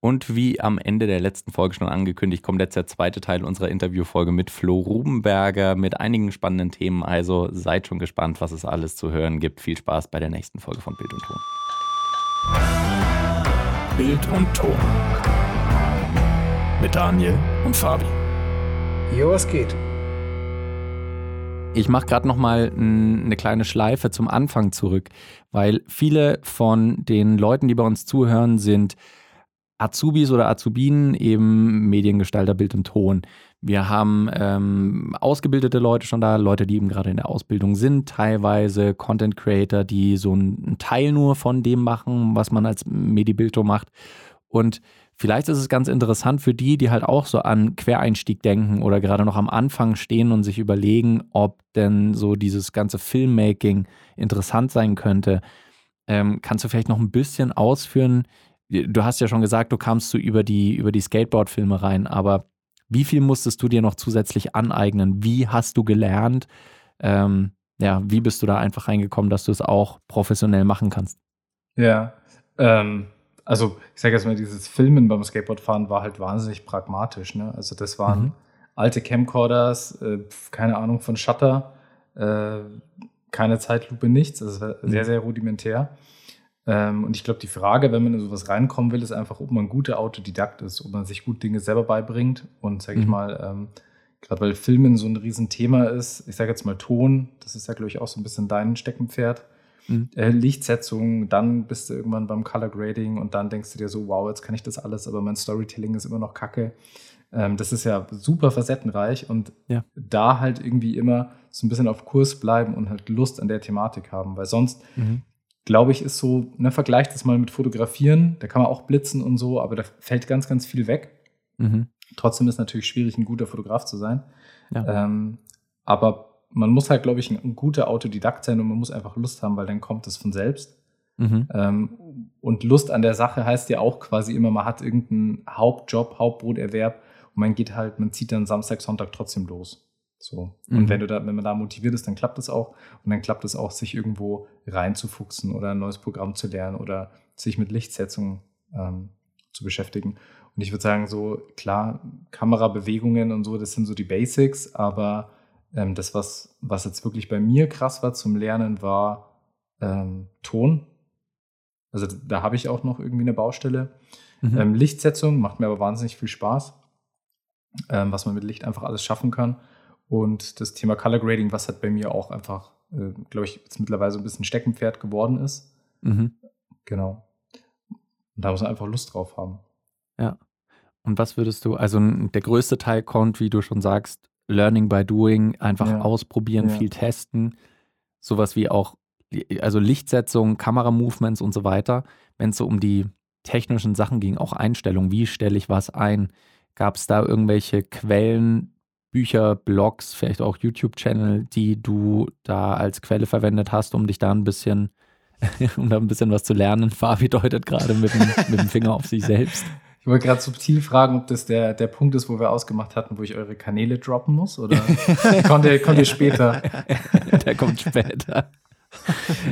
Und wie am Ende der letzten Folge schon angekündigt, kommt jetzt der zweite Teil unserer Interviewfolge mit Flo Rubenberger mit einigen spannenden Themen. Also seid schon gespannt, was es alles zu hören gibt. Viel Spaß bei der nächsten Folge von Bild und Ton. Bild und Ton. Mit Daniel und Fabi. Jo, was geht? Ich mache gerade noch mal eine kleine Schleife zum Anfang zurück, weil viele von den Leuten, die bei uns zuhören, sind Azubis oder Azubinen, eben Mediengestalter, Bild und Ton. Wir haben ähm, ausgebildete Leute schon da, Leute, die eben gerade in der Ausbildung sind, teilweise Content Creator, die so einen Teil nur von dem machen, was man als Medibilto macht. Und vielleicht ist es ganz interessant für die, die halt auch so an Quereinstieg denken oder gerade noch am Anfang stehen und sich überlegen, ob denn so dieses ganze Filmmaking interessant sein könnte. Ähm, kannst du vielleicht noch ein bisschen ausführen, du hast ja schon gesagt, du kamst so über die, über die Skateboard-Filme rein, aber wie viel musstest du dir noch zusätzlich aneignen? Wie hast du gelernt? Ähm, ja, wie bist du da einfach reingekommen, dass du es auch professionell machen kannst? Ja, ähm, also ich sage jetzt mal, dieses Filmen beim Skateboardfahren war halt wahnsinnig pragmatisch. Ne? Also das waren mhm. alte Camcorders, äh, keine Ahnung von Shutter, äh, keine Zeitlupe, nichts. Also sehr, mhm. sehr rudimentär. Ähm, und ich glaube, die Frage, wenn man in sowas reinkommen will, ist einfach, ob man ein guter Autodidakt ist, ob man sich gut Dinge selber beibringt. Und sage ich mhm. mal, ähm, gerade weil Filmen so ein Riesenthema ist, ich sage jetzt mal Ton, das ist ja, glaube ich, auch so ein bisschen dein Steckenpferd. Mhm. Äh, Lichtsetzung, dann bist du irgendwann beim Color Grading und dann denkst du dir so, wow, jetzt kann ich das alles, aber mein Storytelling ist immer noch kacke. Ähm, das ist ja super facettenreich und ja. da halt irgendwie immer so ein bisschen auf Kurs bleiben und halt Lust an der Thematik haben, weil sonst mhm glaube ich, ist so, ne, vergleicht das mal mit Fotografieren, da kann man auch blitzen und so, aber da fällt ganz, ganz viel weg. Mhm. Trotzdem ist es natürlich schwierig, ein guter Fotograf zu sein. Ja. Ähm, aber man muss halt, glaube ich, ein, ein, guter Autodidakt sein und man muss einfach Lust haben, weil dann kommt es von selbst. Mhm. Ähm, und Lust an der Sache heißt ja auch quasi immer, man hat irgendeinen Hauptjob, Hauptbroterwerb und man geht halt, man zieht dann Samstag, Sonntag trotzdem los. So. Und mhm. wenn du da, wenn man da motiviert ist, dann klappt es auch. Und dann klappt es auch, sich irgendwo reinzufuchsen oder ein neues Programm zu lernen oder sich mit Lichtsetzung ähm, zu beschäftigen. Und ich würde sagen, so klar, Kamerabewegungen und so, das sind so die Basics, aber ähm, das, was, was jetzt wirklich bei mir krass war zum Lernen, war ähm, Ton. Also da habe ich auch noch irgendwie eine Baustelle. Mhm. Ähm, Lichtsetzung macht mir aber wahnsinnig viel Spaß, ähm, was man mit Licht einfach alles schaffen kann. Und das Thema Color Grading, was halt bei mir auch einfach, äh, glaube ich, jetzt mittlerweile so ein bisschen Steckenpferd geworden ist. Mhm. Genau. Und da muss man einfach Lust drauf haben. Ja. Und was würdest du, also der größte Teil kommt, wie du schon sagst, Learning by Doing, einfach ja. ausprobieren, ja. viel testen. Sowas wie auch, also Lichtsetzung, Kameramovements und so weiter. Wenn es so um die technischen Sachen ging, auch Einstellungen, wie stelle ich was ein? Gab es da irgendwelche Quellen, Bücher, Blogs, vielleicht auch YouTube-Channel, die du da als Quelle verwendet hast, um dich da ein bisschen, um da ein bisschen was zu lernen. Fabi deutet gerade mit, dem, mit dem Finger auf sich selbst. Ich wollte gerade subtil fragen, ob das der, der Punkt ist, wo wir ausgemacht hatten, wo ich eure Kanäle droppen muss, oder kommt ihr, kommt ihr später? der kommt später.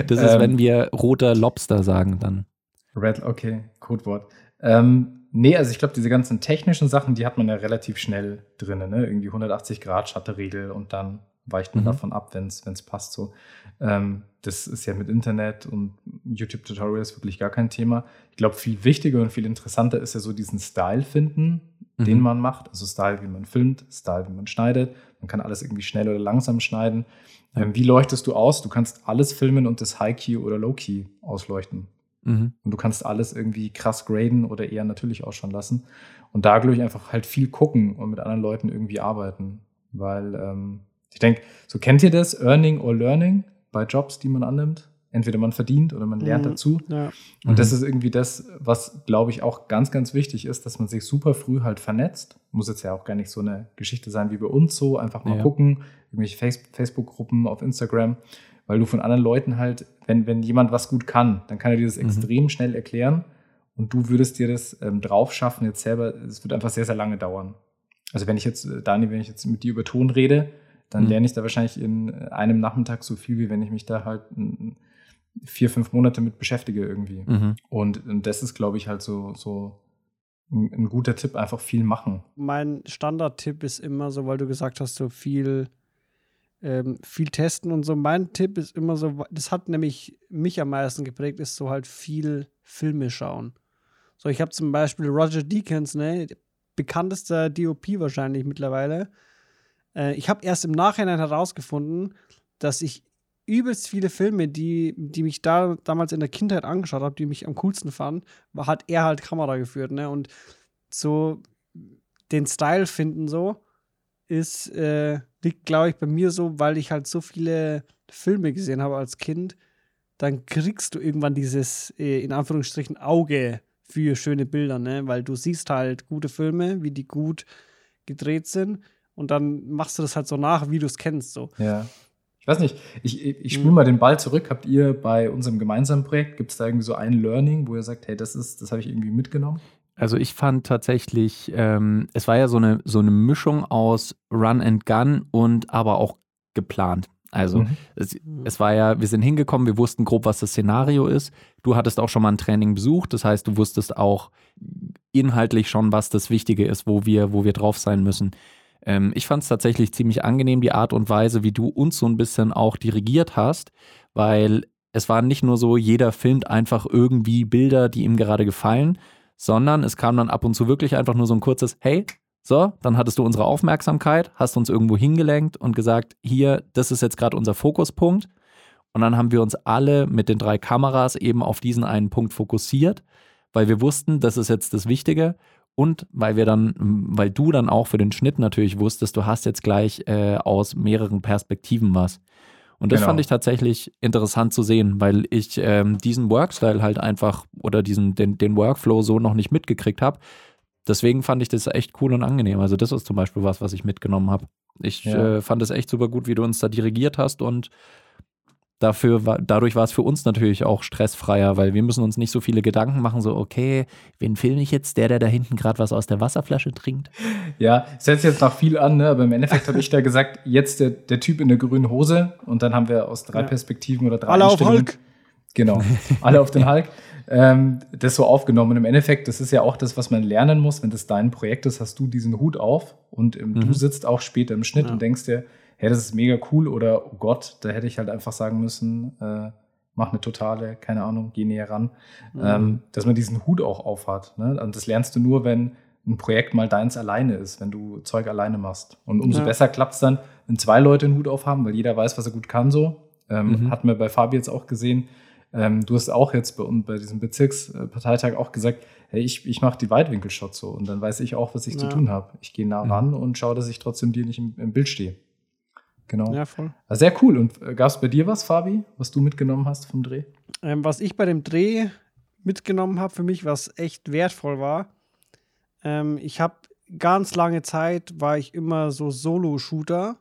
Das ist, ähm, wenn wir roter Lobster sagen, dann. Red, okay, Codewort. Ähm, Nee, also ich glaube, diese ganzen technischen Sachen, die hat man ja relativ schnell drin. Ne? Irgendwie 180 Grad Schatterregel und dann weicht man mhm. davon ab, wenn es passt so. Ähm, das ist ja mit Internet und YouTube-Tutorials wirklich gar kein Thema. Ich glaube, viel wichtiger und viel interessanter ist ja so diesen Style finden, mhm. den man macht. Also Style, wie man filmt, Style, wie man schneidet. Man kann alles irgendwie schnell oder langsam schneiden. Ähm, wie leuchtest du aus? Du kannst alles filmen und das High-Key oder Low-Key ausleuchten. Mhm. Und du kannst alles irgendwie krass graden oder eher natürlich ausschauen lassen. Und da, glaube ich, einfach halt viel gucken und mit anderen Leuten irgendwie arbeiten. Weil ähm, ich denke, so kennt ihr das, Earning or Learning bei Jobs, die man annimmt? Entweder man verdient oder man lernt mhm. dazu. Ja. Und mhm. das ist irgendwie das, was, glaube ich, auch ganz, ganz wichtig ist, dass man sich super früh halt vernetzt. Muss jetzt ja auch gar nicht so eine Geschichte sein wie bei uns so. Einfach mal ja. gucken, irgendwelche Facebook-Gruppen auf Instagram weil du von anderen Leuten halt, wenn, wenn jemand was gut kann, dann kann er dir das mhm. extrem schnell erklären und du würdest dir das ähm, drauf schaffen jetzt selber. Es wird einfach sehr, sehr lange dauern. Also wenn ich jetzt, äh, Dani, wenn ich jetzt mit dir über Ton rede, dann mhm. lerne ich da wahrscheinlich in äh, einem Nachmittag so viel, wie wenn ich mich da halt vier, fünf Monate mit beschäftige irgendwie. Mhm. Und, und das ist, glaube ich, halt so, so ein, ein guter Tipp, einfach viel machen. Mein Standardtipp ist immer so, weil du gesagt hast, so viel, ähm, viel testen und so. Mein Tipp ist immer so, das hat nämlich mich am meisten geprägt, ist so halt viel Filme schauen. So, ich habe zum Beispiel Roger Deakins, ne, bekanntester DOP wahrscheinlich mittlerweile. Äh, ich habe erst im Nachhinein herausgefunden, dass ich übelst viele Filme, die, die mich da damals in der Kindheit angeschaut habe, die mich am coolsten fanden, hat er halt Kamera geführt, ne? Und so den Style finden so ist äh, liegt glaube ich bei mir so, weil ich halt so viele Filme gesehen habe als Kind, dann kriegst du irgendwann dieses äh, in Anführungsstrichen Auge für schöne Bilder, ne? Weil du siehst halt gute Filme, wie die gut gedreht sind und dann machst du das halt so nach, wie du es kennst so. Ja. Ich weiß nicht, ich, ich spiele mhm. mal den Ball zurück. Habt ihr bei unserem gemeinsamen Projekt, gibt es da irgendwie so ein Learning, wo ihr sagt, hey, das ist, das habe ich irgendwie mitgenommen? Also ich fand tatsächlich, ähm, es war ja so eine, so eine Mischung aus Run and Gun und aber auch geplant. Also mhm. es, es, war ja, wir sind hingekommen, wir wussten grob, was das Szenario ist. Du hattest auch schon mal ein Training besucht, das heißt, du wusstest auch inhaltlich schon, was das Wichtige ist, wo wir, wo wir drauf sein müssen. Ähm, ich fand es tatsächlich ziemlich angenehm, die Art und Weise, wie du uns so ein bisschen auch dirigiert hast, weil es war nicht nur so, jeder filmt einfach irgendwie Bilder, die ihm gerade gefallen, sondern es kam dann ab und zu wirklich einfach nur so ein kurzes Hey, so, dann hattest du unsere Aufmerksamkeit, hast uns irgendwo hingelenkt und gesagt, hier, das ist jetzt gerade unser Fokuspunkt. Und dann haben wir uns alle mit den drei Kameras eben auf diesen einen Punkt fokussiert, weil wir wussten, das ist jetzt das Wichtige und weil wir dann, weil du dann auch für den Schnitt natürlich wusstest, du hast jetzt gleich äh, aus mehreren Perspektiven was. Und das genau. fand ich tatsächlich interessant zu sehen, weil ich ähm, diesen Workstyle halt einfach oder diesen, den, den Workflow so noch nicht mitgekriegt habe. Deswegen fand ich das echt cool und angenehm. Also, das ist zum Beispiel was, was ich mitgenommen habe. Ich ja. äh, fand es echt super gut, wie du uns da dirigiert hast und Dafür war, dadurch war es für uns natürlich auch stressfreier, weil wir müssen uns nicht so viele Gedanken machen, so, okay, wen filme ich jetzt? Der, der da hinten gerade was aus der Wasserflasche trinkt? Ja, es hört sich jetzt noch viel an, ne? aber im Endeffekt habe ich da gesagt, jetzt der, der Typ in der grünen Hose und dann haben wir aus drei ja. Perspektiven oder drei Alle auf Hulk. Genau, alle auf den Hulk. Ähm, das so aufgenommen. Und im Endeffekt, das ist ja auch das, was man lernen muss. Wenn das dein Projekt ist, hast du diesen Hut auf und ähm, mhm. du sitzt auch später im Schnitt ja. und denkst dir, hey, das ist mega cool oder oh Gott, da hätte ich halt einfach sagen müssen, äh, mach eine totale, keine Ahnung, geh näher ran, mhm. ähm, dass man diesen Hut auch aufhat. Ne? Und das lernst du nur, wenn ein Projekt mal deins alleine ist, wenn du Zeug alleine machst. Und umso ja. besser klappt es dann, wenn zwei Leute einen Hut aufhaben, weil jeder weiß, was er gut kann so. Ähm, mhm. Hatten wir bei Fabi jetzt auch gesehen. Ähm, du hast auch jetzt bei, bei diesem Bezirksparteitag auch gesagt, hey, ich, ich mache die Weitwinkelshots so und dann weiß ich auch, was ich ja. zu tun habe. Ich gehe nah mhm. ran und schaue, dass ich trotzdem dir nicht im, im Bild stehe. Genau. Ja, voll. Also sehr cool. Und äh, gab es bei dir was, Fabi, was du mitgenommen hast vom Dreh? Ähm, was ich bei dem Dreh mitgenommen habe, für mich, was echt wertvoll war, ähm, ich habe ganz lange Zeit, war ich immer so Solo-Shooter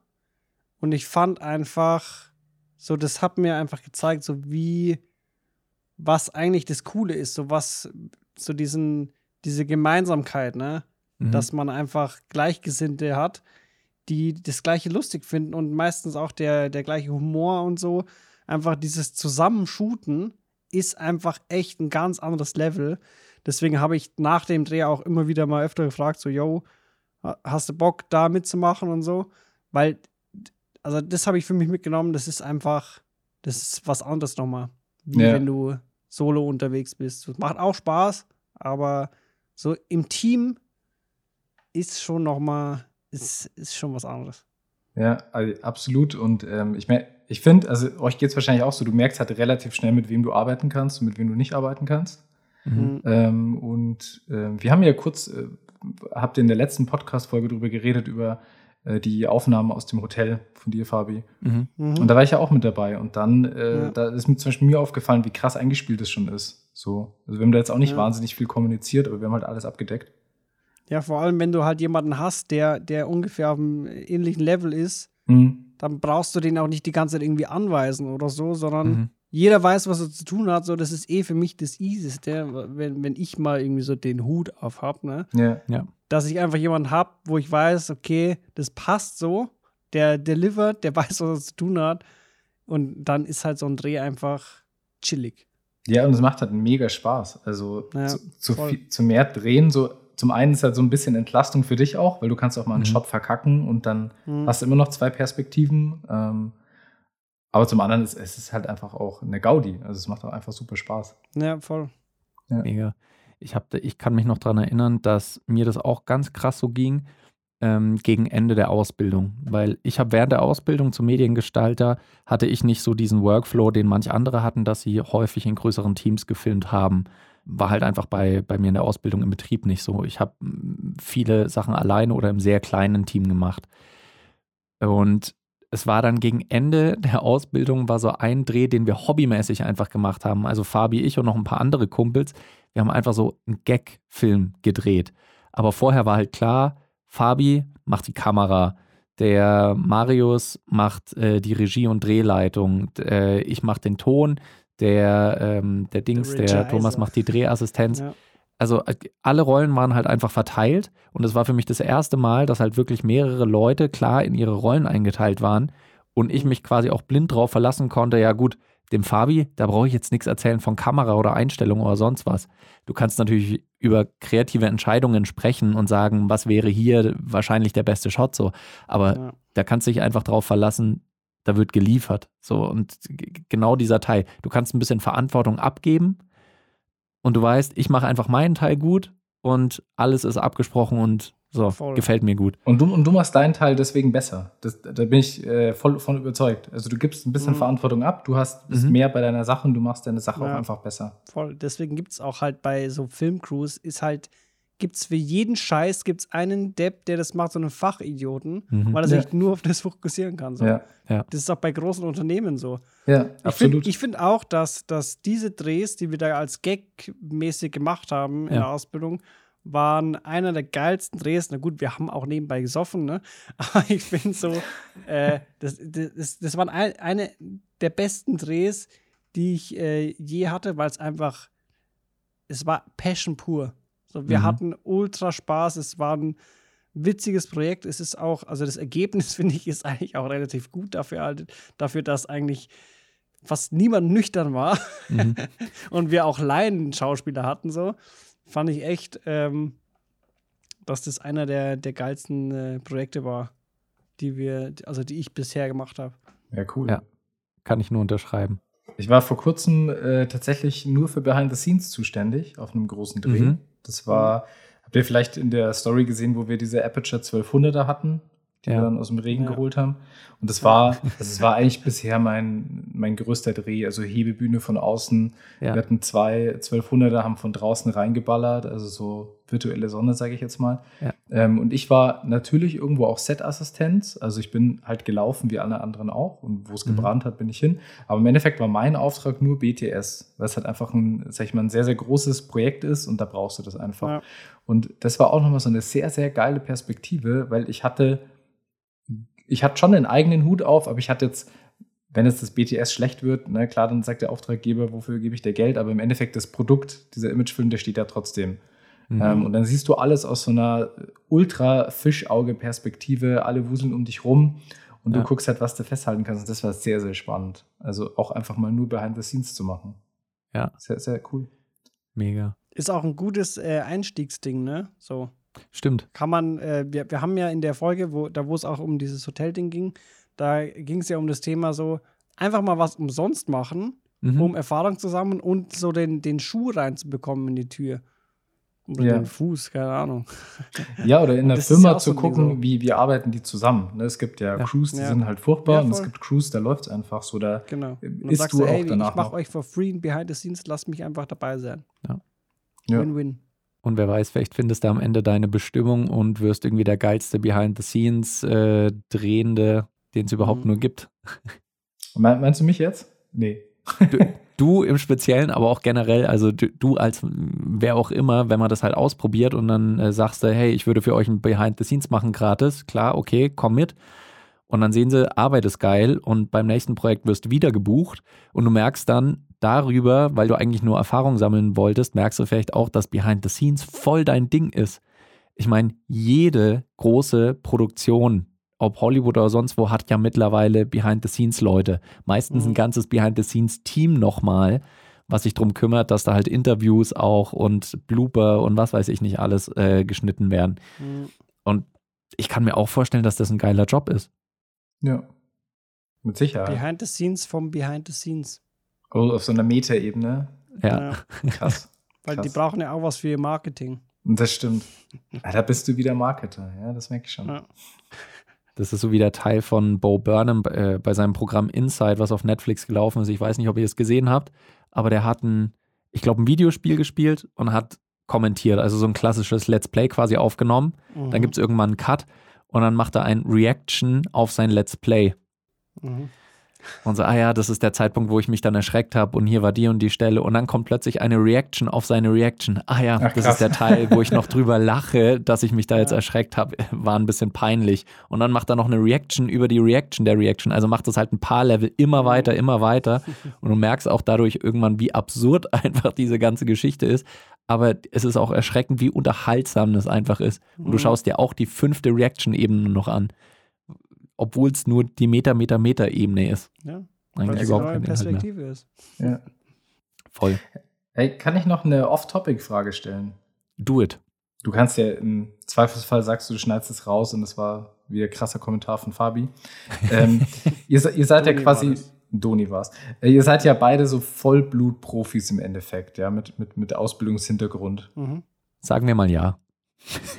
und ich fand einfach, so, das hat mir einfach gezeigt, so wie, was eigentlich das Coole ist, so was, so diesen, diese Gemeinsamkeit, ne? Mhm. Dass man einfach Gleichgesinnte hat die das gleiche lustig finden und meistens auch der, der gleiche Humor und so. Einfach dieses Zusammenshooten ist einfach echt ein ganz anderes Level. Deswegen habe ich nach dem Dreh auch immer wieder mal öfter gefragt, so, yo, hast du Bock, da mitzumachen und so? Weil, also das habe ich für mich mitgenommen, das ist einfach, das ist was anderes nochmal, wie ja. wenn du solo unterwegs bist. Das macht auch Spaß, aber so im Team ist schon nochmal ist, ist schon was anderes. Ja, also absolut. Und ähm, ich, ich finde, also euch geht es wahrscheinlich auch so, du merkst halt relativ schnell, mit wem du arbeiten kannst und mit wem du nicht arbeiten kannst. Mhm. Ähm, und äh, wir haben ja kurz, äh, habt ihr in der letzten Podcast-Folge darüber geredet, über äh, die Aufnahmen aus dem Hotel von dir, Fabi. Mhm. Mhm. Und da war ich ja auch mit dabei. Und dann, äh, ja. da ist mir zum Beispiel mir aufgefallen, wie krass eingespielt das schon ist. So. Also wir haben da jetzt auch nicht ja. wahnsinnig viel kommuniziert, aber wir haben halt alles abgedeckt. Ja, vor allem, wenn du halt jemanden hast, der, der ungefähr auf einem ähnlichen Level ist, mhm. dann brauchst du den auch nicht die ganze Zeit irgendwie anweisen oder so, sondern mhm. jeder weiß, was er zu tun hat. So, das ist eh für mich das Easieste, wenn, wenn ich mal irgendwie so den Hut auf hab, ne? Ja. ja. Dass ich einfach jemanden hab, wo ich weiß, okay, das passt so, der delivert, der weiß, was er zu tun hat. Und dann ist halt so ein Dreh einfach chillig. Ja, und es macht halt mega Spaß. Also ja, zu, zu, viel, zu, mehr drehen, so zum einen ist halt so ein bisschen Entlastung für dich auch, weil du kannst auch mal einen Mhm. Shot verkacken und dann Mhm. hast du immer noch zwei Perspektiven. Ähm, aber zum anderen ist es ist halt einfach auch eine Gaudi. Also es macht auch einfach super Spaß. Ja, voll. Mega. Ich, hab, ich kann mich noch daran erinnern, dass mir das auch ganz krass so ging ähm, gegen Ende der Ausbildung. Weil ich habe während der Ausbildung zum Mediengestalter, hatte ich nicht so diesen Workflow, den manche andere hatten, dass sie häufig in größeren Teams gefilmt haben. War halt einfach bei, bei mir in der Ausbildung im Betrieb nicht so. Ich habe viele Sachen alleine oder im sehr kleinen Team gemacht. Und es war dann gegen Ende der Ausbildung war so ein Dreh, den wir hobbymäßig einfach gemacht haben. Also Fabi, ich und noch ein paar andere Kumpels. Wir haben einfach so einen Gag-Film gedreht. Aber vorher war halt klar, Fabi macht die Kamera, der Marius macht äh, die Regie und Drehleitung, äh, ich mache den Ton, der, ähm, der Dings, der, Regizer. Thomas macht die Drehassistenz Ja. also äh, alle Rollen waren halt einfach verteilt und es war für mich das erste Mal, dass halt wirklich mehrere Leute klar in ihre Rollen eingeteilt waren und ich mich quasi auch blind drauf verlassen konnte, ja gut, dem Fabi, da brauche ich jetzt nichts erzählen von Kamera oder Einstellung oder sonst was. Du kannst natürlich über kreative Entscheidungen sprechen und sagen, was wäre hier wahrscheinlich der beste Shot so, aber Ja. da kannst du dich einfach drauf verlassen, da wird geliefert. So und genau dieser Teil. Du kannst ein bisschen Verantwortung abgeben und du weißt, ich mache einfach meinen Teil gut und alles ist abgesprochen und so, Voll. gefällt mir gut. Und du, und du machst deinen Teil deswegen besser. Das, da bin ich äh, voll von überzeugt. Also du gibst ein bisschen Mhm. Verantwortung ab, du hast, bist Mhm. mehr bei deiner Sache und du machst deine Sache Ja. auch einfach besser. Voll. Deswegen gibt es auch halt bei so Filmcrews, ist halt, gibt es für jeden Scheiß gibt's einen Depp, der das macht, so einen Fachidioten, Mhm. weil er Ja. sich nur auf das fokussieren kann. So. Ja, Das ist auch bei großen Unternehmen so. ja Ich finde absolut. ich find auch, dass, dass diese Drehs, die wir da als Gag-mäßig gemacht haben in Ja. der Ausbildung, waren einer der geilsten Drehs. Na gut, wir haben auch nebenbei gesoffen, ne? Aber ich finde so, äh, das, das, das waren ein, eine der besten Drehs, die ich äh, je hatte, weil es einfach, es war Passion pur. So, wir Mhm. hatten ultra Spaß, es war ein witziges Projekt. Es ist auch, also das Ergebnis, finde ich, ist eigentlich auch relativ gut dafür, halt, dafür dass eigentlich fast niemand nüchtern war Mhm. und wir auch Laien-Schauspieler hatten, so, fand ich echt, ähm, dass das einer der, der geilsten äh, Projekte war, die wir, also die ich bisher gemacht habe. Ja, cool. Ja. Kann ich nur unterschreiben. Ich war vor kurzem äh, tatsächlich nur für Behind the Scenes zuständig auf einem großen Dreh. Mhm. Das war, habt ihr vielleicht in der Story gesehen, wo wir diese Aperture 1200er hatten, die Ja. wir dann aus dem Regen Ja. geholt haben. Und das war, es war eigentlich bisher mein, mein größter Dreh, also Hebebühne von außen. Ja. Wir hatten zwei 1200er, haben von draußen reingeballert, also so virtuelle Sonne, sage ich jetzt mal. Ja. Ähm, und ich war natürlich irgendwo auch Set-Assistent, also ich bin halt gelaufen wie alle anderen auch und wo es Mhm. gebrannt hat, bin ich hin. Aber im Endeffekt war mein Auftrag nur BTS, weil es halt einfach ein, sag ich mal, ein sehr, sehr großes Projekt ist und da brauchst du das einfach. Ja. Und das war auch nochmal so eine sehr, sehr geile Perspektive, weil ich hatte, ich hatte schon einen eigenen Hut auf, aber ich hatte jetzt, wenn jetzt das BTS schlecht wird, ne, klar, dann sagt der Auftraggeber, wofür gebe ich dir Geld, aber im Endeffekt das Produkt, dieser Imagefilm, der steht ja trotzdem. Mhm. Ähm, und dann siehst du alles aus so einer Ultra-Fischauge-Perspektive, alle wuseln um dich rum und Ja. du guckst halt, was du festhalten kannst. Und das war sehr, sehr spannend. Also auch einfach mal nur Behind the Scenes zu machen. Ja. Sehr, sehr cool. Mega. Ist auch ein gutes äh, Einstiegsding, ne? So. Stimmt. kann man, äh, wir, wir haben ja in der Folge, wo, da wo es auch um dieses Hotelding ging, da ging es ja um das Thema so, einfach mal was umsonst machen, Mhm. um Erfahrung zu sammeln und so den, den Schuh reinzubekommen in die Tür. Oder Ja. den Fuß, keine Ahnung. Ja, oder in der ist Firma ja zu so gucken, wie, wie arbeiten die zusammen. Ne, es gibt ja, Ja. Crews, die sind halt furchtbar und es gibt Crews, da läuft es einfach so. Da Genau. Und sagst du du, auch ey, ich danach mache noch. euch for free ein Behind the Scenes, lasst mich einfach dabei sein. Win-win. Und wer weiß, vielleicht findest du am Ende deine Bestimmung und wirst irgendwie der geilste Behind-the-Scenes-Drehende, den es überhaupt Mhm. nur gibt. Me- Meinst du mich jetzt? Nee. Du im Speziellen, aber auch generell, also du, du als wer auch immer, wenn man das halt ausprobiert und dann äh, sagst du, hey, ich würde für euch ein Behind the Scenes machen gratis, klar, okay, komm mit. Und dann sehen sie, Arbeit ist geil und beim nächsten Projekt wirst du wieder gebucht und du merkst dann darüber, weil du eigentlich nur Erfahrung sammeln wolltest, merkst du vielleicht auch, dass Behind the Scenes voll dein Ding ist. Ich meine, jede große Produktion, ob Hollywood oder sonst wo, hat ja mittlerweile Behind-the-Scenes-Leute. Meistens Mhm. ein ganzes Behind-the-Scenes-Team nochmal, was sich darum kümmert, dass da halt Interviews auch und Blooper und was weiß ich nicht alles äh, geschnitten werden. Mhm. Und ich kann mir auch vorstellen, dass das ein geiler Job ist. Ja. Mit Sicherheit. Behind the scenes vom Behind the scenes. Oh, auf so einer Metaebene. Ja. Krass. Weil die Krass. brauchen ja auch was für ihr Marketing. Das stimmt. Ah, da bist du wieder Marketer, ja, das merke ich schon. Ja. Das ist so wie der Teil von Bo Burnham äh, bei seinem Programm Inside, was auf Netflix gelaufen ist. Ich weiß nicht, ob ihr es gesehen habt, aber der hat ein, ich glaube, ein Videospiel gespielt und hat kommentiert, also so ein klassisches Let's Play quasi aufgenommen. Mhm. Dann gibt es irgendwann einen Cut und dann macht er ein Reaction auf sein Let's Play. Mhm. Und so, ah ja, das ist der Zeitpunkt, wo ich mich dann erschreckt habe und hier war die und die Stelle und dann kommt plötzlich eine Reaction auf seine Reaction. Ah ja, Ach, das ist der Teil, wo ich noch drüber lache, dass ich mich da jetzt erschreckt habe. War ein bisschen peinlich. Und dann macht er noch eine Reaction über die Reaction der Reaction. Also macht das halt ein paar Level immer weiter, immer weiter. Und du merkst auch dadurch irgendwann, wie absurd einfach diese ganze Geschichte ist. Aber es ist auch erschreckend, wie unterhaltsam das einfach ist. Und du Mhm. schaust dir auch die fünfte Reaction-Ebene noch an. Obwohl es nur die Meter-Meter-Meter-Ebene ist. Ja, weil Eigentlich es überhaupt eine neue kein Inhalt mehr. Perspektive ist. Ja. Voll. Hey, kann ich noch eine Off-Topic-Frage stellen? Do it. Du kannst ja im Zweifelsfall sagst du, du schneidest es raus und das war wieder krasser Kommentar von Fabi. ähm, ihr, ihr seid ja quasi, war. Doni war's. Äh, ihr seid ja beide so Vollblut-Profis im Endeffekt, ja, mit, mit, mit Ausbildungshintergrund. Mhm. Sagen wir mal ja.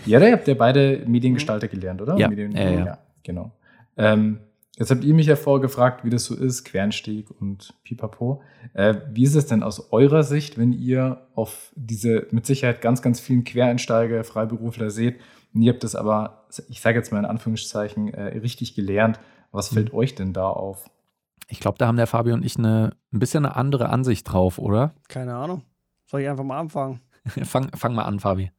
Ja, ihr habt ja beide Mediengestalter gelernt, oder? Ja, Medien ja, ja. genau. Ähm, jetzt habt ihr mich ja vorgefragt, wie das so ist, Quernstieg und Pipapo. Äh, wie ist es denn aus eurer Sicht, wenn ihr auf diese mit Sicherheit ganz, ganz vielen Quereinsteiger, Freiberufler seht und ihr habt das aber, ich sage jetzt mal in Anführungszeichen, äh, richtig gelernt. Was fällt euch denn da auf? Ich glaube, da haben der Fabio und ich eine, ein bisschen eine andere Ansicht drauf, oder? Keine Ahnung. Soll ich einfach mal anfangen? fang, fang mal an, Fabi.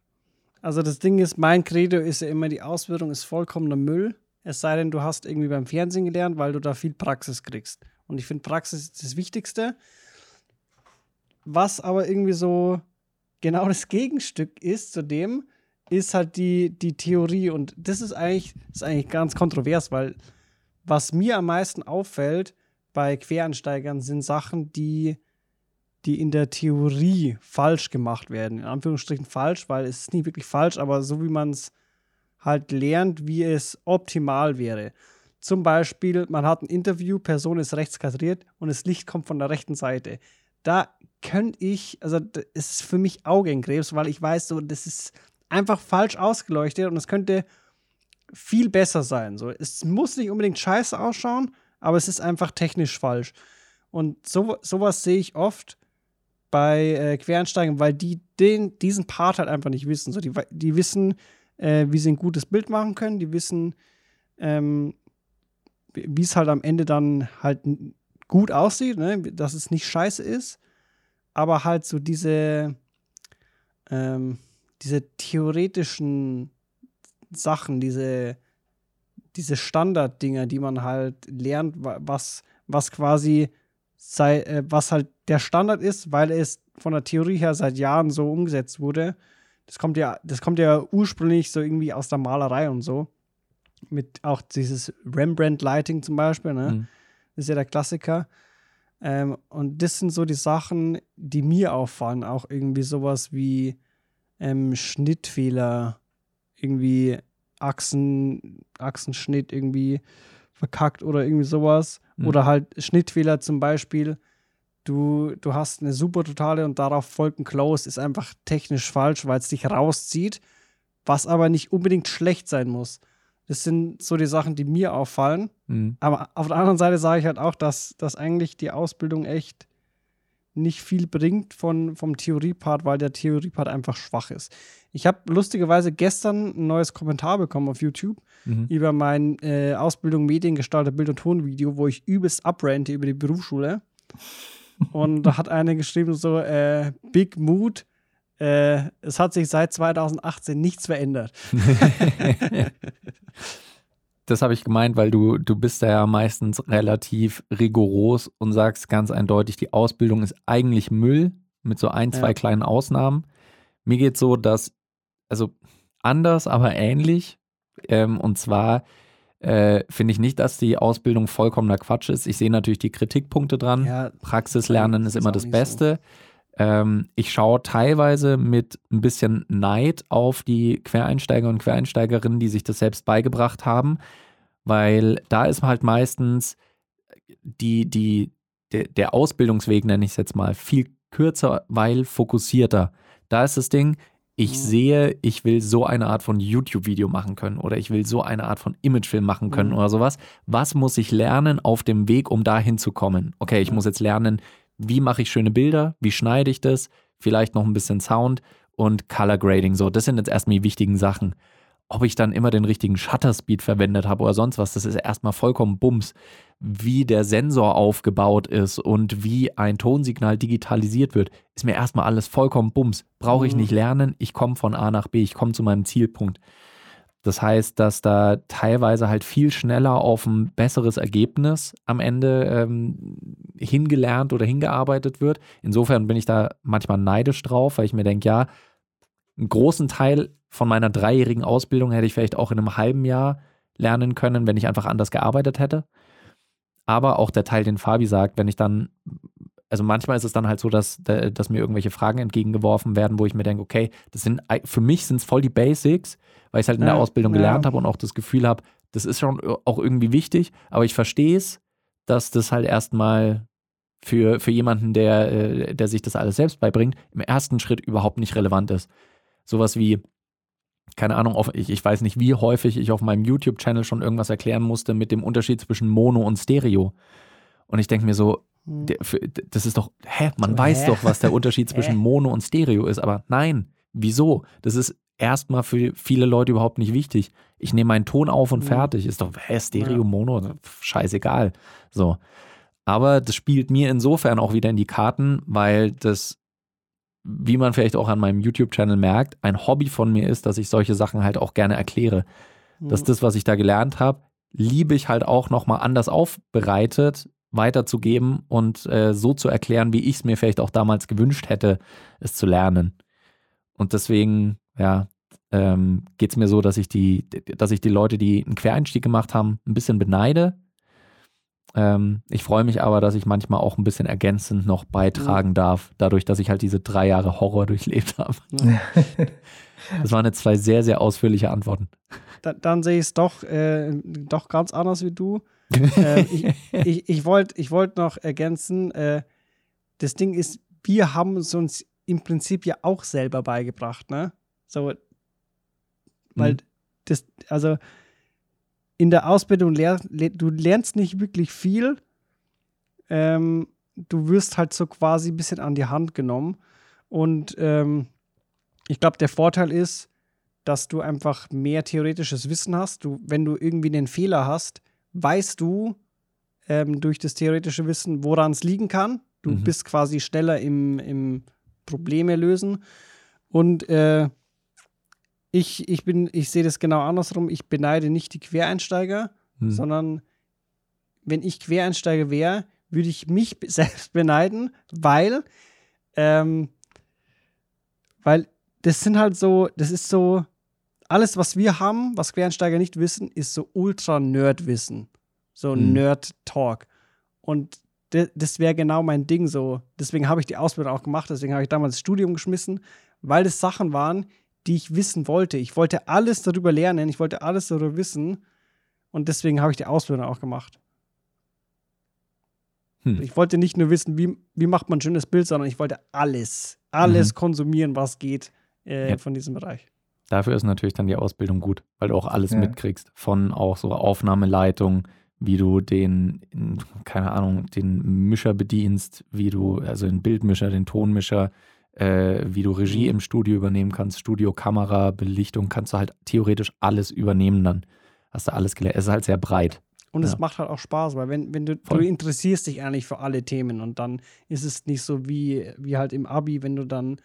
Also das Ding ist, mein Credo ist ja immer, die Ausbildung ist vollkommener Müll. Es sei denn, du hast irgendwie beim Fernsehen gelernt, weil du da viel Praxis kriegst. Und ich finde, Praxis ist das Wichtigste. Was aber irgendwie so genau das Gegenstück ist zu dem, ist halt die, die Theorie. Und das ist eigentlich, ist eigentlich ganz kontrovers, weil was mir am meisten auffällt bei Quereinsteigern sind Sachen, die, die in der Theorie falsch gemacht werden. In Anführungsstrichen falsch, weil es ist nie wirklich falsch, aber so wie man es halt lernt, wie es optimal wäre. Zum Beispiel, man hat ein Interview, Person ist rechts kadriert und das Licht kommt von der rechten Seite. Da könnte ich, also das ist für mich Augenkrebs, weil ich weiß, so, das ist einfach falsch ausgeleuchtet und es könnte viel besser sein. So, es muss nicht unbedingt scheiße ausschauen, aber es ist einfach technisch falsch. Und so, sowas sehe ich oft bei äh, Quereinsteigern, weil die den, diesen Part halt einfach nicht wissen. So, die, die wissen, äh, wie sie ein gutes Bild machen können, die wissen, ähm, wie es halt am Ende dann halt gut aussieht, ne? dass es nicht scheiße ist, aber halt so diese, ähm, diese theoretischen Sachen, diese, diese Standarddinger, die man halt lernt, wa- was, was quasi sei, äh, was halt der Standard ist, weil es von der Theorie her seit Jahren so umgesetzt wurde. Das kommt ja, das kommt ja ursprünglich so irgendwie aus der Malerei und so. Mit auch dieses Rembrandt-Lighting zum Beispiel, ne? Mhm. Das ist ja der Klassiker. Ähm, und das sind so die Sachen, die mir auffallen. Auch irgendwie sowas wie ähm, Schnittfehler, irgendwie Achsen, Achsenschnitt irgendwie verkackt oder irgendwie sowas. Mhm. Oder halt Schnittfehler zum Beispiel. Du, du hast eine Supertotale und darauf folgt ein Close, ist einfach technisch falsch, weil es dich rauszieht, was aber nicht unbedingt schlecht sein muss. Das sind so die Sachen, die mir auffallen. Mhm. Aber auf der anderen Seite sage ich halt auch, dass, dass eigentlich die Ausbildung echt nicht viel bringt von, vom Theoriepart, weil der Theoriepart einfach schwach ist. Ich habe lustigerweise gestern ein neues Kommentar bekommen auf YouTube Mhm. über mein äh, Ausbildung Mediengestalter Bild- und Tonvideo, wo ich übelst abrante über die Berufsschule. Und da hat einer geschrieben so, äh, Big Mood, äh, es hat sich seit 2018 nichts verändert. Das habe ich gemeint, weil du, du bist da ja meistens relativ rigoros und sagst ganz eindeutig, die Ausbildung ist eigentlich Müll, mit so ein, zwei Ja. kleinen Ausnahmen. Mir geht so, dass, also anders, aber ähnlich. Ähm, und zwar, äh, finde ich nicht, dass die Ausbildung vollkommener Quatsch ist. Ich sehe natürlich die Kritikpunkte dran. Ja, Praxislernen ist ist immer das nicht so. Beste. Ähm, ich schaue teilweise mit ein bisschen Neid auf die Quereinsteiger und Quereinsteigerinnen, die sich das selbst beigebracht haben, weil da ist halt meistens die, die, der, der Ausbildungsweg, nenne ich es jetzt mal, viel kürzer, weil fokussierter. Da ist das Ding, ich Mhm. sehe, ich will so eine Art von YouTube-Video machen können oder ich will so eine Art von Imagefilm machen können Mhm. oder sowas. Was muss ich lernen auf dem Weg, um da hinzukommen? Okay, ich muss jetzt lernen, wie mache ich schöne Bilder, wie schneide ich das, vielleicht noch ein bisschen Sound und Color Grading. So, das sind jetzt erstmal die wichtigen Sachen. Ob ich dann immer den richtigen Shutter Speed verwendet habe oder sonst was, das ist erstmal vollkommen Bums. Wie der Sensor aufgebaut ist und wie ein Tonsignal digitalisiert wird, ist mir erstmal alles vollkommen Bums. Brauche ich Mhm. nicht lernen, ich komme von A nach B, ich komme zu meinem Zielpunkt. Das heißt, dass da teilweise halt viel schneller auf ein besseres Ergebnis am Ende ähm, hingelernt oder hingearbeitet wird. Insofern bin ich da manchmal neidisch drauf, weil ich mir denke, ja, einen großen Teil von meiner dreijährigen Ausbildung hätte ich vielleicht auch in einem halben Jahr lernen können, wenn ich einfach anders gearbeitet hätte. Aber auch der Teil, den Fabi sagt, wenn ich dann, also manchmal ist es dann halt so, dass, dass mir irgendwelche Fragen entgegengeworfen werden, wo ich mir denke, okay, das sind für mich sind es voll die Basics, weil ich es halt in der Ja, Ausbildung ja. gelernt habe und auch das Gefühl habe, das ist schon auch irgendwie wichtig, aber ich verstehe es, dass das halt erstmal für, für jemanden, der, äh, der sich das alles selbst beibringt, im ersten Schritt überhaupt nicht relevant ist. Sowas wie, keine Ahnung, auf, ich, ich weiß nicht, wie häufig ich auf meinem YouTube-Channel schon irgendwas erklären musste mit dem Unterschied zwischen Mono und Stereo. Und ich denke mir so, Hm. der, für, das ist doch, hä, man So, weiß hä? doch, was der Unterschied zwischen? Mono und Stereo ist, aber nein, wieso? Das ist erstmal für viele Leute überhaupt nicht wichtig. Ich nehme meinen Ton auf und Mhm. fertig. Ist doch, hä, Stereo, Ja. Mono, scheißegal. So. Aber das spielt mir insofern auch wieder in die Karten, weil das, wie man vielleicht auch an meinem YouTube-Channel merkt, ein Hobby von mir ist, dass ich solche Sachen halt auch gerne erkläre. Dass Hm. das, was ich da gelernt habe, liebe ich halt auch nochmal anders aufbereitet weiterzugeben und äh, so zu erklären, wie ich es mir vielleicht auch damals gewünscht hätte, es zu lernen. Und deswegen, ja, ähm, geht es mir so, dass ich die, dass ich die Leute, die einen Quereinstieg gemacht haben, ein bisschen beneide. Ähm, ich freue mich aber, dass ich manchmal auch ein bisschen ergänzend noch beitragen darf, dadurch, dass ich halt diese drei Jahre Horror durchlebt habe. Das waren jetzt zwei sehr, sehr ausführliche Antworten. Da, dann sehe ich es doch, äh, doch ganz anders wie du. äh, ich ich, ich wollte ich wollt noch ergänzen, äh, das Ding ist, wir haben es uns im Prinzip ja auch selber beigebracht, ne? So, weil Mhm. das, also in der Ausbildung, lehr, le, du lernst nicht wirklich viel. Ähm, du wirst halt so quasi ein bisschen an die Hand genommen. Und ähm, ich glaube, der Vorteil ist, dass du einfach mehr theoretisches Wissen hast. Du, wenn du irgendwie einen Fehler hast, weißt du ähm, durch das theoretische Wissen, woran es liegen kann. Du Mhm. bist quasi schneller im, im Probleme lösen. Und äh, ich, ich bin, ich sehe das genau andersrum. Ich beneide nicht die Quereinsteiger, Hm. sondern wenn ich Quereinsteiger wäre, würde ich mich selbst beneiden, weil, ähm, weil das sind halt so, das ist so, alles, was wir haben, was Quereinsteiger nicht wissen, ist so Ultra-Nerd-Wissen. So Mhm. Nerd-Talk. Und de, das wäre genau mein Ding so. Deswegen habe ich die Ausbildung auch gemacht, deswegen habe ich damals das Studium geschmissen, weil das Sachen waren, die ich wissen wollte. Ich wollte alles darüber lernen, ich wollte alles darüber wissen. Und deswegen habe ich die Ausbildung auch gemacht. Hm. Ich wollte nicht nur wissen, wie, wie macht man ein schönes Bild, sondern ich wollte alles, alles Mhm. konsumieren, was geht äh, Ja. von diesem Bereich. Dafür ist natürlich dann die Ausbildung gut, weil du auch alles Ja. mitkriegst. Von auch so Aufnahmeleitung, wie du den, keine Ahnung, den Mischer bedienst, wie du, also den Bildmischer, den Tonmischer, äh, wie du Regie Mhm. im Studio übernehmen kannst, Studio, Kamera, Belichtung, kannst du halt theoretisch alles übernehmen dann. Hast du alles gelernt. Es ist halt sehr breit. Und Ja. es macht halt auch Spaß, weil wenn, wenn du, du interessierst dich eigentlich für alle Themen und dann ist es nicht so wie, wie halt im Abi, wenn du dann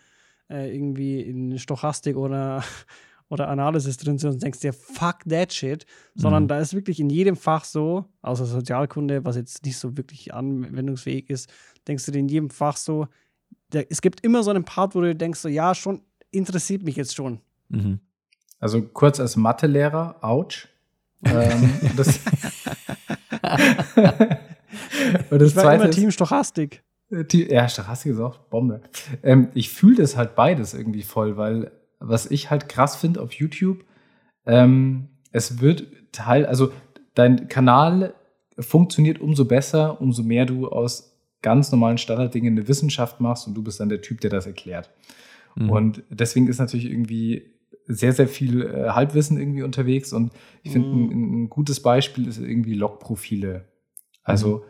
äh, irgendwie in Stochastik oder, oder Analysis drin sitzt und denkst dir, fuck that shit, sondern Mhm. da ist wirklich in jedem Fach so, außer Sozialkunde, was jetzt nicht so wirklich anwendungsfähig ist, denkst du dir in jedem Fach so, der, es gibt immer so einen Part, wo du denkst so, ja, schon, interessiert mich jetzt schon. Mhm. Also kurz als Mathelehrer, ouch. ähm, das und das ich war zweite immer Team Stochastik. Die, ja, Stochastik ist auch Bombe. Ähm, ich fühle das halt beides irgendwie voll, weil was ich halt krass finde auf YouTube, ähm, es wird Teil, also dein Kanal funktioniert umso besser, umso mehr du aus ganz normalen Standarddingen eine Wissenschaft machst und du bist dann der Typ, der das erklärt. Mhm. Und deswegen ist natürlich irgendwie sehr, sehr viel äh, Halbwissen irgendwie unterwegs und ich finde, mhm. ein, ein, gutes Beispiel ist irgendwie Logprofile. Also mhm.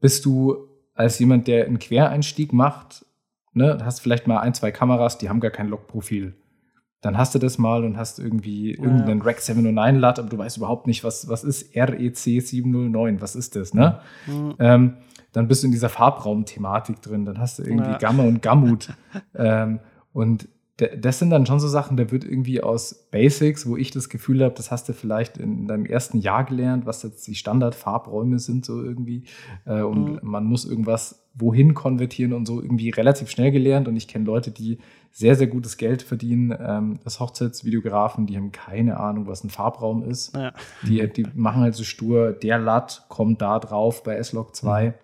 bist du als jemand, der einen Quereinstieg macht, ne, hast vielleicht mal ein, zwei Kameras, die haben gar kein Logprofil. Dann hast du das mal und hast irgendwie ja. irgendeinen Rack 709 LUT, aber du weißt überhaupt nicht, was, was ist REC 709, was ist das, ne? Mhm. Ähm, dann bist du in dieser Farbraum-Thematik drin, dann hast du irgendwie ja. Gamma und Gammut. ähm, und das sind dann schon so Sachen, da wird irgendwie aus Basics, wo ich das Gefühl habe, das hast du vielleicht in deinem ersten Jahr gelernt, was jetzt die Standardfarbräume sind, so irgendwie. Äh, und mhm. man muss irgendwas wohin konvertieren und so irgendwie relativ schnell gelernt. Und ich kenne Leute, die sehr, sehr gutes Geld verdienen, ähm, als Hochzeitsvideografen, die haben keine Ahnung, was ein Farbraum ist. Ja. Die, die machen halt so stur, der LUT kommt da drauf bei S-Log 2. Mhm.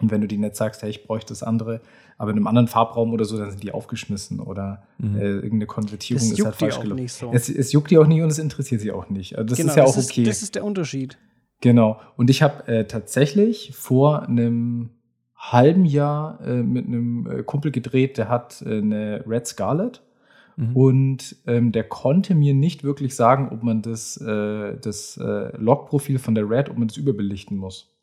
Und wenn du die nicht sagst, hey, ich bräuchte das andere, aber in einem anderen Farbraum oder so, dann sind die aufgeschmissen oder mhm. äh, irgendeine Konvertierung das ist halt falsch gelaufen. So. Es, es, juckt die auch nicht und es interessiert sie auch nicht. Also das genau, ist ja auch okay. Ist, das ist der Unterschied. Genau. Und ich habe äh, tatsächlich vor einem halben Jahr äh, mit einem äh, Kumpel gedreht, der hat äh, eine Red Scarlet. Mhm. Und ähm, der konnte mir nicht wirklich sagen, ob man das, äh, das Logprofil von der Red, ob man das überbelichten muss.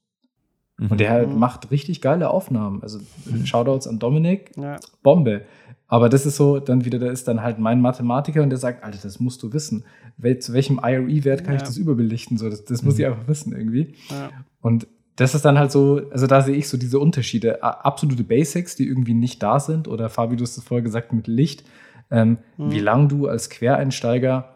Mhm. Und der mhm. macht richtig geile Aufnahmen. Also mhm. Shoutouts an Dominik, ja. Bombe. Aber das ist so, dann wieder, da ist dann halt mein Mathematiker und der sagt, Alter, das musst du wissen. Wel zu welchem IRE-Wert kann ja. ich das überbelichten? So, das, das muss ich mhm. einfach wissen irgendwie. Ja. Und das ist dann halt so, also da sehe ich so diese Unterschiede. Absolute Basics, die irgendwie nicht da sind. Oder Fabi, du hast es vorher gesagt mit Licht. Ähm, mhm. Wie lange du als Quereinsteiger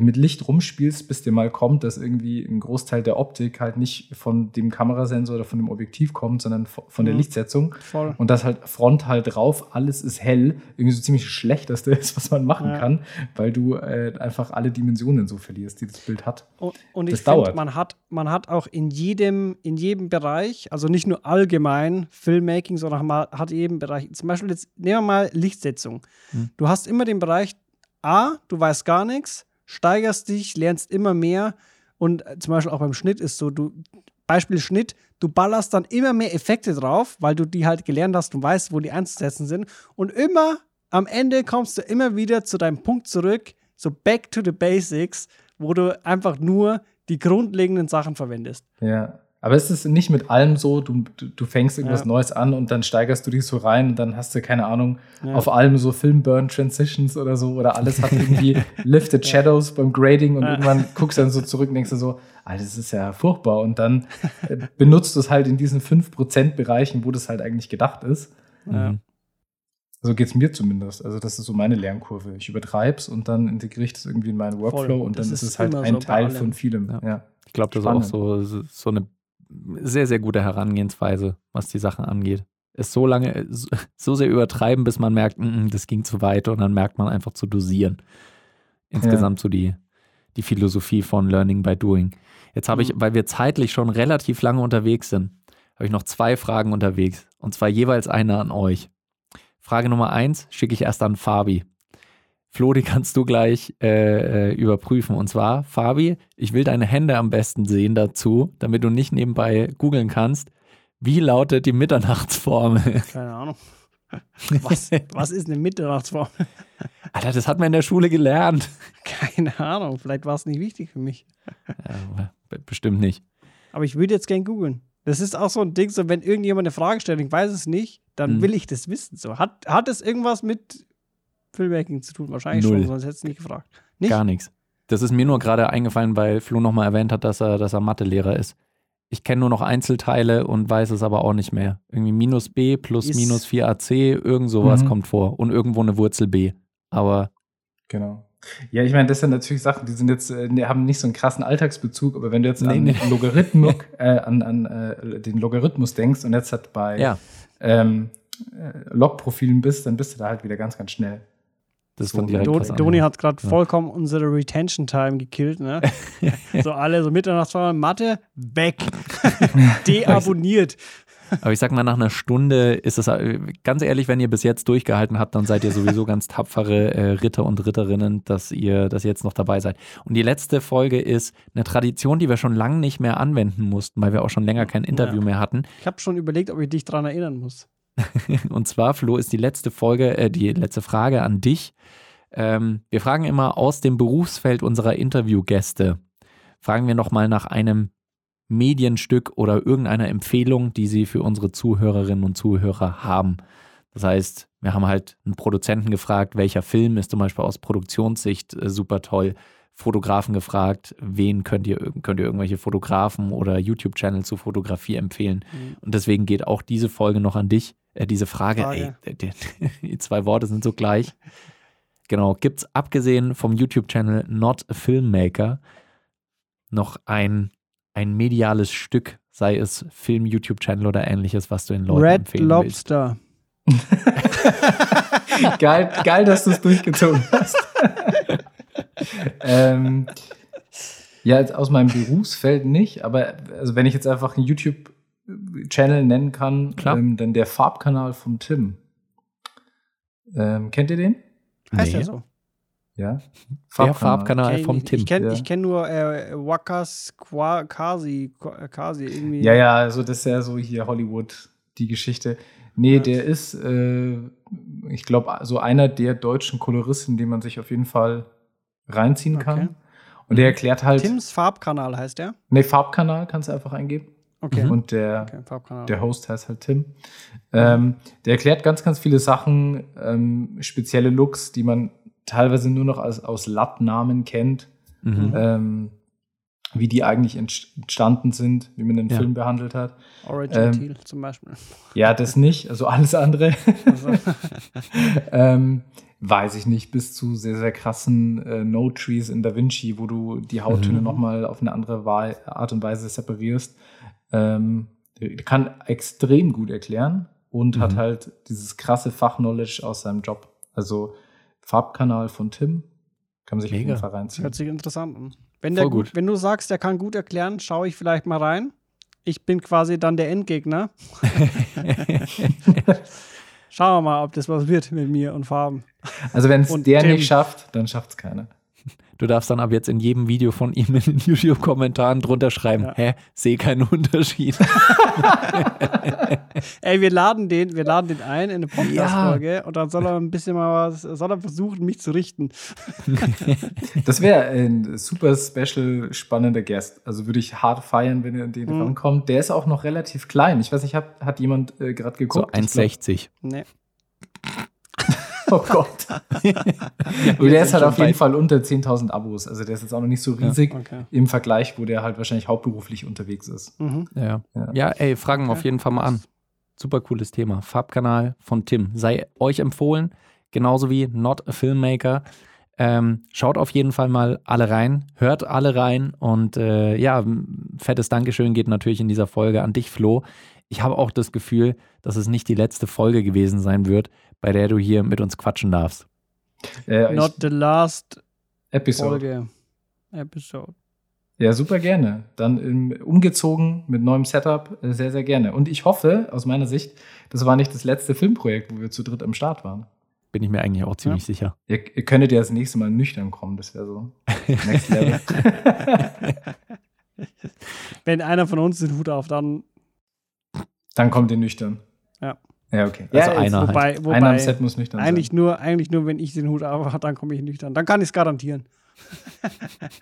mit Licht rumspielst, bis dir mal kommt, dass irgendwie ein Großteil der Optik halt nicht von dem Kamerasensor oder von dem Objektiv kommt, sondern von der mhm. Lichtsetzung. Voll. Und das halt frontal drauf, alles ist hell, irgendwie so ziemlich schlechteste ist, was man machen ja. kann, weil du äh, einfach alle Dimensionen so verlierst, die das Bild hat. Und, und ich finde, man hat, man hat auch in jedem, in jedem Bereich, also nicht nur allgemein Filmmaking, sondern man hat jeden Bereich, zum Beispiel jetzt, nehmen wir mal Lichtsetzung. Hm. Du hast immer den Bereich A, du weißt gar nichts, steigerst dich, lernst immer mehr. Und äh, zum Beispiel auch beim Schnitt ist so, du, Beispiel Schnitt, du ballerst dann immer mehr Effekte drauf, weil du die halt gelernt hast und weißt, wo die einzusetzen sind. Und immer am Ende kommst du immer wieder zu deinem Punkt zurück, so back to the basics, wo du einfach nur die grundlegenden Sachen verwendest. Ja. Aber es ist nicht mit allem so, du, du fängst irgendwas ja. Neues an und dann steigerst du dich so rein und dann hast du, keine Ahnung, ja. auf allem so Film-Burn-Transitions oder so oder alles hat irgendwie Lifted Shadows beim Grading und irgendwann guckst du dann so zurück und denkst du so, Alter, das ist ja furchtbar. Und dann äh, benutzt du es halt in diesen 5%-Bereichen, wo das halt eigentlich gedacht ist. Ja. So geht es mir zumindest. Also, das ist so meine Lernkurve. Ich übertreibe es und dann integriere ich das irgendwie in meinen Workflow Voll. und dann ist, ist es halt ein so Teil von vielem. Ja. Ich glaube, das Spannend. ist auch so, so eine sehr, sehr gute Herangehensweise, was die Sachen angeht. Es so lange, so sehr übertreiben, bis man merkt, mm, das ging zu weit und dann merkt man einfach zu dosieren. Insgesamt ja. so die, die Philosophie von Learning by Doing. Jetzt habe ich, mhm. weil wir zeitlich schon relativ lange unterwegs sind, habe ich noch zwei Fragen unterwegs. Und zwar jeweils eine an euch. Frage Nummer eins schicke ich erst an Fabi. Flo, die kannst du gleich äh, äh, überprüfen. Und zwar, Fabi, ich will deine Hände am besten sehen dazu, damit du nicht nebenbei googeln kannst. Wie lautet die Mitternachtsformel? Keine Ahnung. Was, was ist eine Mitternachtsformel? Alter, das hat man in der Schule gelernt. Keine Ahnung, vielleicht war es nicht wichtig für mich. Ja, bestimmt nicht. Aber ich würde jetzt gern googeln. Das ist auch so ein Ding, so wenn irgendjemand eine Frage stellt, ich weiß es nicht, dann hm. will ich das wissen. So, hat, hat es irgendwas mit Filmmaking zu tun? Wahrscheinlich Null. schon, sonst hättest du nicht gefragt. Nicht? Gar nichts. Das ist mir nur gerade eingefallen, weil Flo nochmal erwähnt hat, dass er, dass er Mathelehrer ist. Ich kenne nur noch Einzelteile und weiß es aber auch nicht mehr. Irgendwie minus B plus ist minus 4AC, irgend sowas mhm. kommt vor. Und irgendwo eine Wurzel B. Aber. Genau. Ja, ich meine, das sind natürlich Sachen, die sind jetzt, äh, die haben nicht so einen krassen Alltagsbezug, aber wenn du jetzt nee, an, nee. Logarithmus, äh, an, an äh, den Logarithmus denkst und jetzt hat bei ja. ähm, äh, Logprofilen bist, dann bist du da halt wieder ganz, ganz schnell. Das So, dann direkt Do was Doni hat gerade Ja. vollkommen unsere Retention Time gekillt, ne? so alle so Mitternachtsfeier, Mathe, weg. Deabonniert. Aber ich sag mal, nach einer Stunde ist es, ganz ehrlich, wenn ihr bis jetzt durchgehalten habt, dann seid ihr sowieso ganz tapfere äh, Ritter und Ritterinnen, dass ihr, dass ihr jetzt noch dabei seid. Und die letzte Folge ist eine Tradition, die wir schon lange nicht mehr anwenden mussten, weil wir auch schon länger kein Interview Ja. mehr hatten. Ich habe schon überlegt, ob ich dich dran erinnern muss. Und zwar, Flo, ist die letzte Folge, äh, die letzte Frage an dich. Ähm, wir fragen immer aus dem Berufsfeld unserer Interviewgäste, fragen wir nochmal nach einem Medienstück oder irgendeiner Empfehlung, die sie für unsere Zuhörerinnen und Zuhörer haben. Das heißt, wir haben halt einen Produzenten gefragt, welcher Film ist zum Beispiel aus Produktionssicht äh, super toll. Fotografen gefragt, wen könnt ihr, könnt ihr irgendwelche Fotografen oder YouTube-Channel zu Fotografie empfehlen? Mhm. Und deswegen geht auch diese Folge noch an dich. Äh, diese Frage, Frage. ey, die, die zwei Worte sind so gleich. Genau, gibt es abgesehen vom YouTube-Channel Not a Filmmaker noch ein, ein mediales Stück, sei es Film, YouTube-Channel oder ähnliches, was du den Leuten Red empfehlen willst? Lobster. geil, geil, dass du es durchgezogen hast. ähm, ja, jetzt aus meinem Berufsfeld nicht, aber also wenn ich jetzt einfach einen YouTube-Channel nennen kann, Klar. ähm, dann der Farbkanal vom Tim. Ähm, kennt ihr den? Heißt Nee. ja so. Ja. Der Farbkanal Kenn ich vom. Tim. Ich kenne Ja. kenn nur äh, Wakas Kwa- Kasi, Kasi irgendwie. Ja, ja, also das ist ja so hier Hollywood, die Geschichte. Nee, Ja. der ist, äh, ich glaube, so einer der deutschen Koloristen, den man sich auf jeden Fall reinziehen Okay. kann. Und der erklärt halt, Tims Farbkanal heißt der. nee, Farbkanal kannst du einfach eingeben. Okay. Und der, okay, der Host heißt halt Tim. Ähm, der erklärt ganz, ganz viele Sachen, ähm, spezielle Looks, die man teilweise nur noch als, aus Lattnamen kennt, Mhm. ähm, wie die eigentlich entst- entstanden sind, wie man den Ja. Film behandelt hat. Origin ähm, Teal zum Beispiel. Ja, das nicht, also alles andere. Also, ähm, weiß ich nicht, bis zu sehr, sehr krassen äh, No-Trees in Da Vinci, wo du die Hauttöne Mhm. nochmal auf eine andere Art und Weise separierst. Ähm, der kann extrem gut erklären und hat Mhm. halt dieses krasse Fachknowledge aus seinem Job. Also Farbkanal von Tim kann man sich auf Mega. jeden Fall reinziehen. hört sich interessant an. Wenn, der gut, gut. wenn du sagst, der kann gut erklären, schaue ich vielleicht mal rein. Ich bin quasi dann der Endgegner. Schauen wir mal, ob das was wird mit mir und Farben. Also wenn es Und der Tim. nicht schafft, dann schafft es keiner. Du darfst dann ab jetzt in jedem Video von ihm in den YouTube-Kommentaren drunter schreiben, Ja. hä, sehe keinen Unterschied. Ey, wir laden den, wir laden den ein in eine Podcast-Folge und dann soll er ein bisschen mal was, soll er versuchen, mich zu richten. Das wäre ein super special spannender Guest. Also würde ich hart feiern, wenn er an den Mhm. rankommt. Der ist auch noch relativ klein. Ich weiß nicht, hat, hat jemand äh, gerade So geguckt? Ich 1,60. Nee. Oh Gott. Wir der ist halt auf jeden weit. Fall unter 10.000 Abos. Also der ist jetzt auch noch nicht so riesig Okay. im Vergleich, wo der halt wahrscheinlich hauptberuflich unterwegs ist. Mhm. Ja. Ja. ja, ey, fragen wir Okay. auf jeden Fall mal an. Super cooles Thema. Farbkanal von Tim. Sei euch empfohlen, genauso wie Not a Filmmaker. Ähm, schaut auf jeden Fall mal alle rein, hört alle rein und äh, ja, fettes Dankeschön geht natürlich in dieser Folge an dich, Flo. Ich habe auch das Gefühl, dass es nicht die letzte Folge gewesen sein wird, bei der du hier mit uns quatschen darfst. Äh, Not the last Episode. Folge. Episode. Ja, super gerne. Dann ähm, umgezogen mit neuem Setup, äh, sehr, sehr gerne. Und ich hoffe, aus meiner Sicht, das war nicht das letzte Filmprojekt, wo wir zu dritt am Start waren. Bin ich mir eigentlich auch ziemlich sicher. Ihr, ihr könntet ja das nächste Mal nüchtern kommen, das wäre so Next Level. Wenn einer von uns den Hut auf, dann. Dann kommt ihr nüchtern. Ja. Ja, okay. Also ja, einer. Wobei, Jetzt, einer am wobei Set muss nüchtern eigentlich, sein. nur, eigentlich nur, wenn ich den Hut habe, dann komme ich nüchtern. Dann kann ich es garantieren.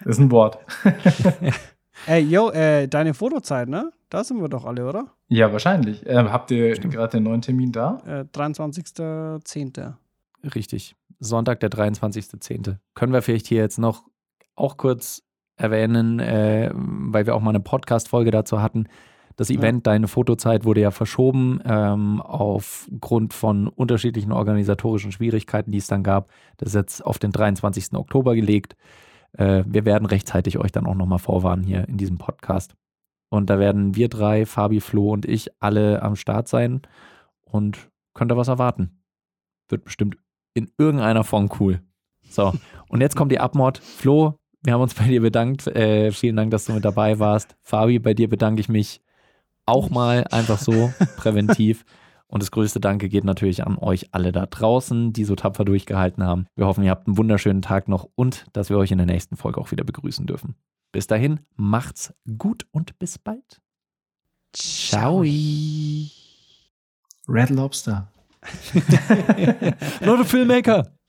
Das ist ein Wort. Ey, yo, äh, deine Fotozeit, ne? Da sind wir doch alle, oder? Ja, wahrscheinlich. Ähm, habt ihr gerade den neuen Termin da? Äh, 23.10. Richtig. Sonntag, der 23.10. Können wir vielleicht hier jetzt noch auch kurz erwähnen, äh, weil wir auch mal eine Podcast-Folge dazu hatten. Das Event, deine Fotozeit, wurde ja verschoben ähm, aufgrund von unterschiedlichen organisatorischen Schwierigkeiten, die es dann gab. Das ist jetzt auf den 23. Oktober gelegt. Äh, wir werden rechtzeitig euch dann auch nochmal vorwarnen hier in diesem Podcast. Und da werden wir drei, Fabi, Flo und ich, alle am Start sein und könnt ihr was erwarten. Wird bestimmt in irgendeiner Form cool. So, und jetzt kommt die Abmord. Flo, wir haben uns bei dir bedankt. Äh, vielen Dank, dass du mit dabei warst. Fabi, bei dir bedanke ich mich auch mal einfach so präventiv. Und das größte Danke geht natürlich an euch alle da draußen, die so tapfer durchgehalten haben. Wir hoffen, ihr habt einen wunderschönen Tag noch und dass wir euch in der nächsten Folge auch wieder begrüßen dürfen. Bis dahin, macht's gut und bis bald. Ciao. Red Lobster. Not a Filmmaker.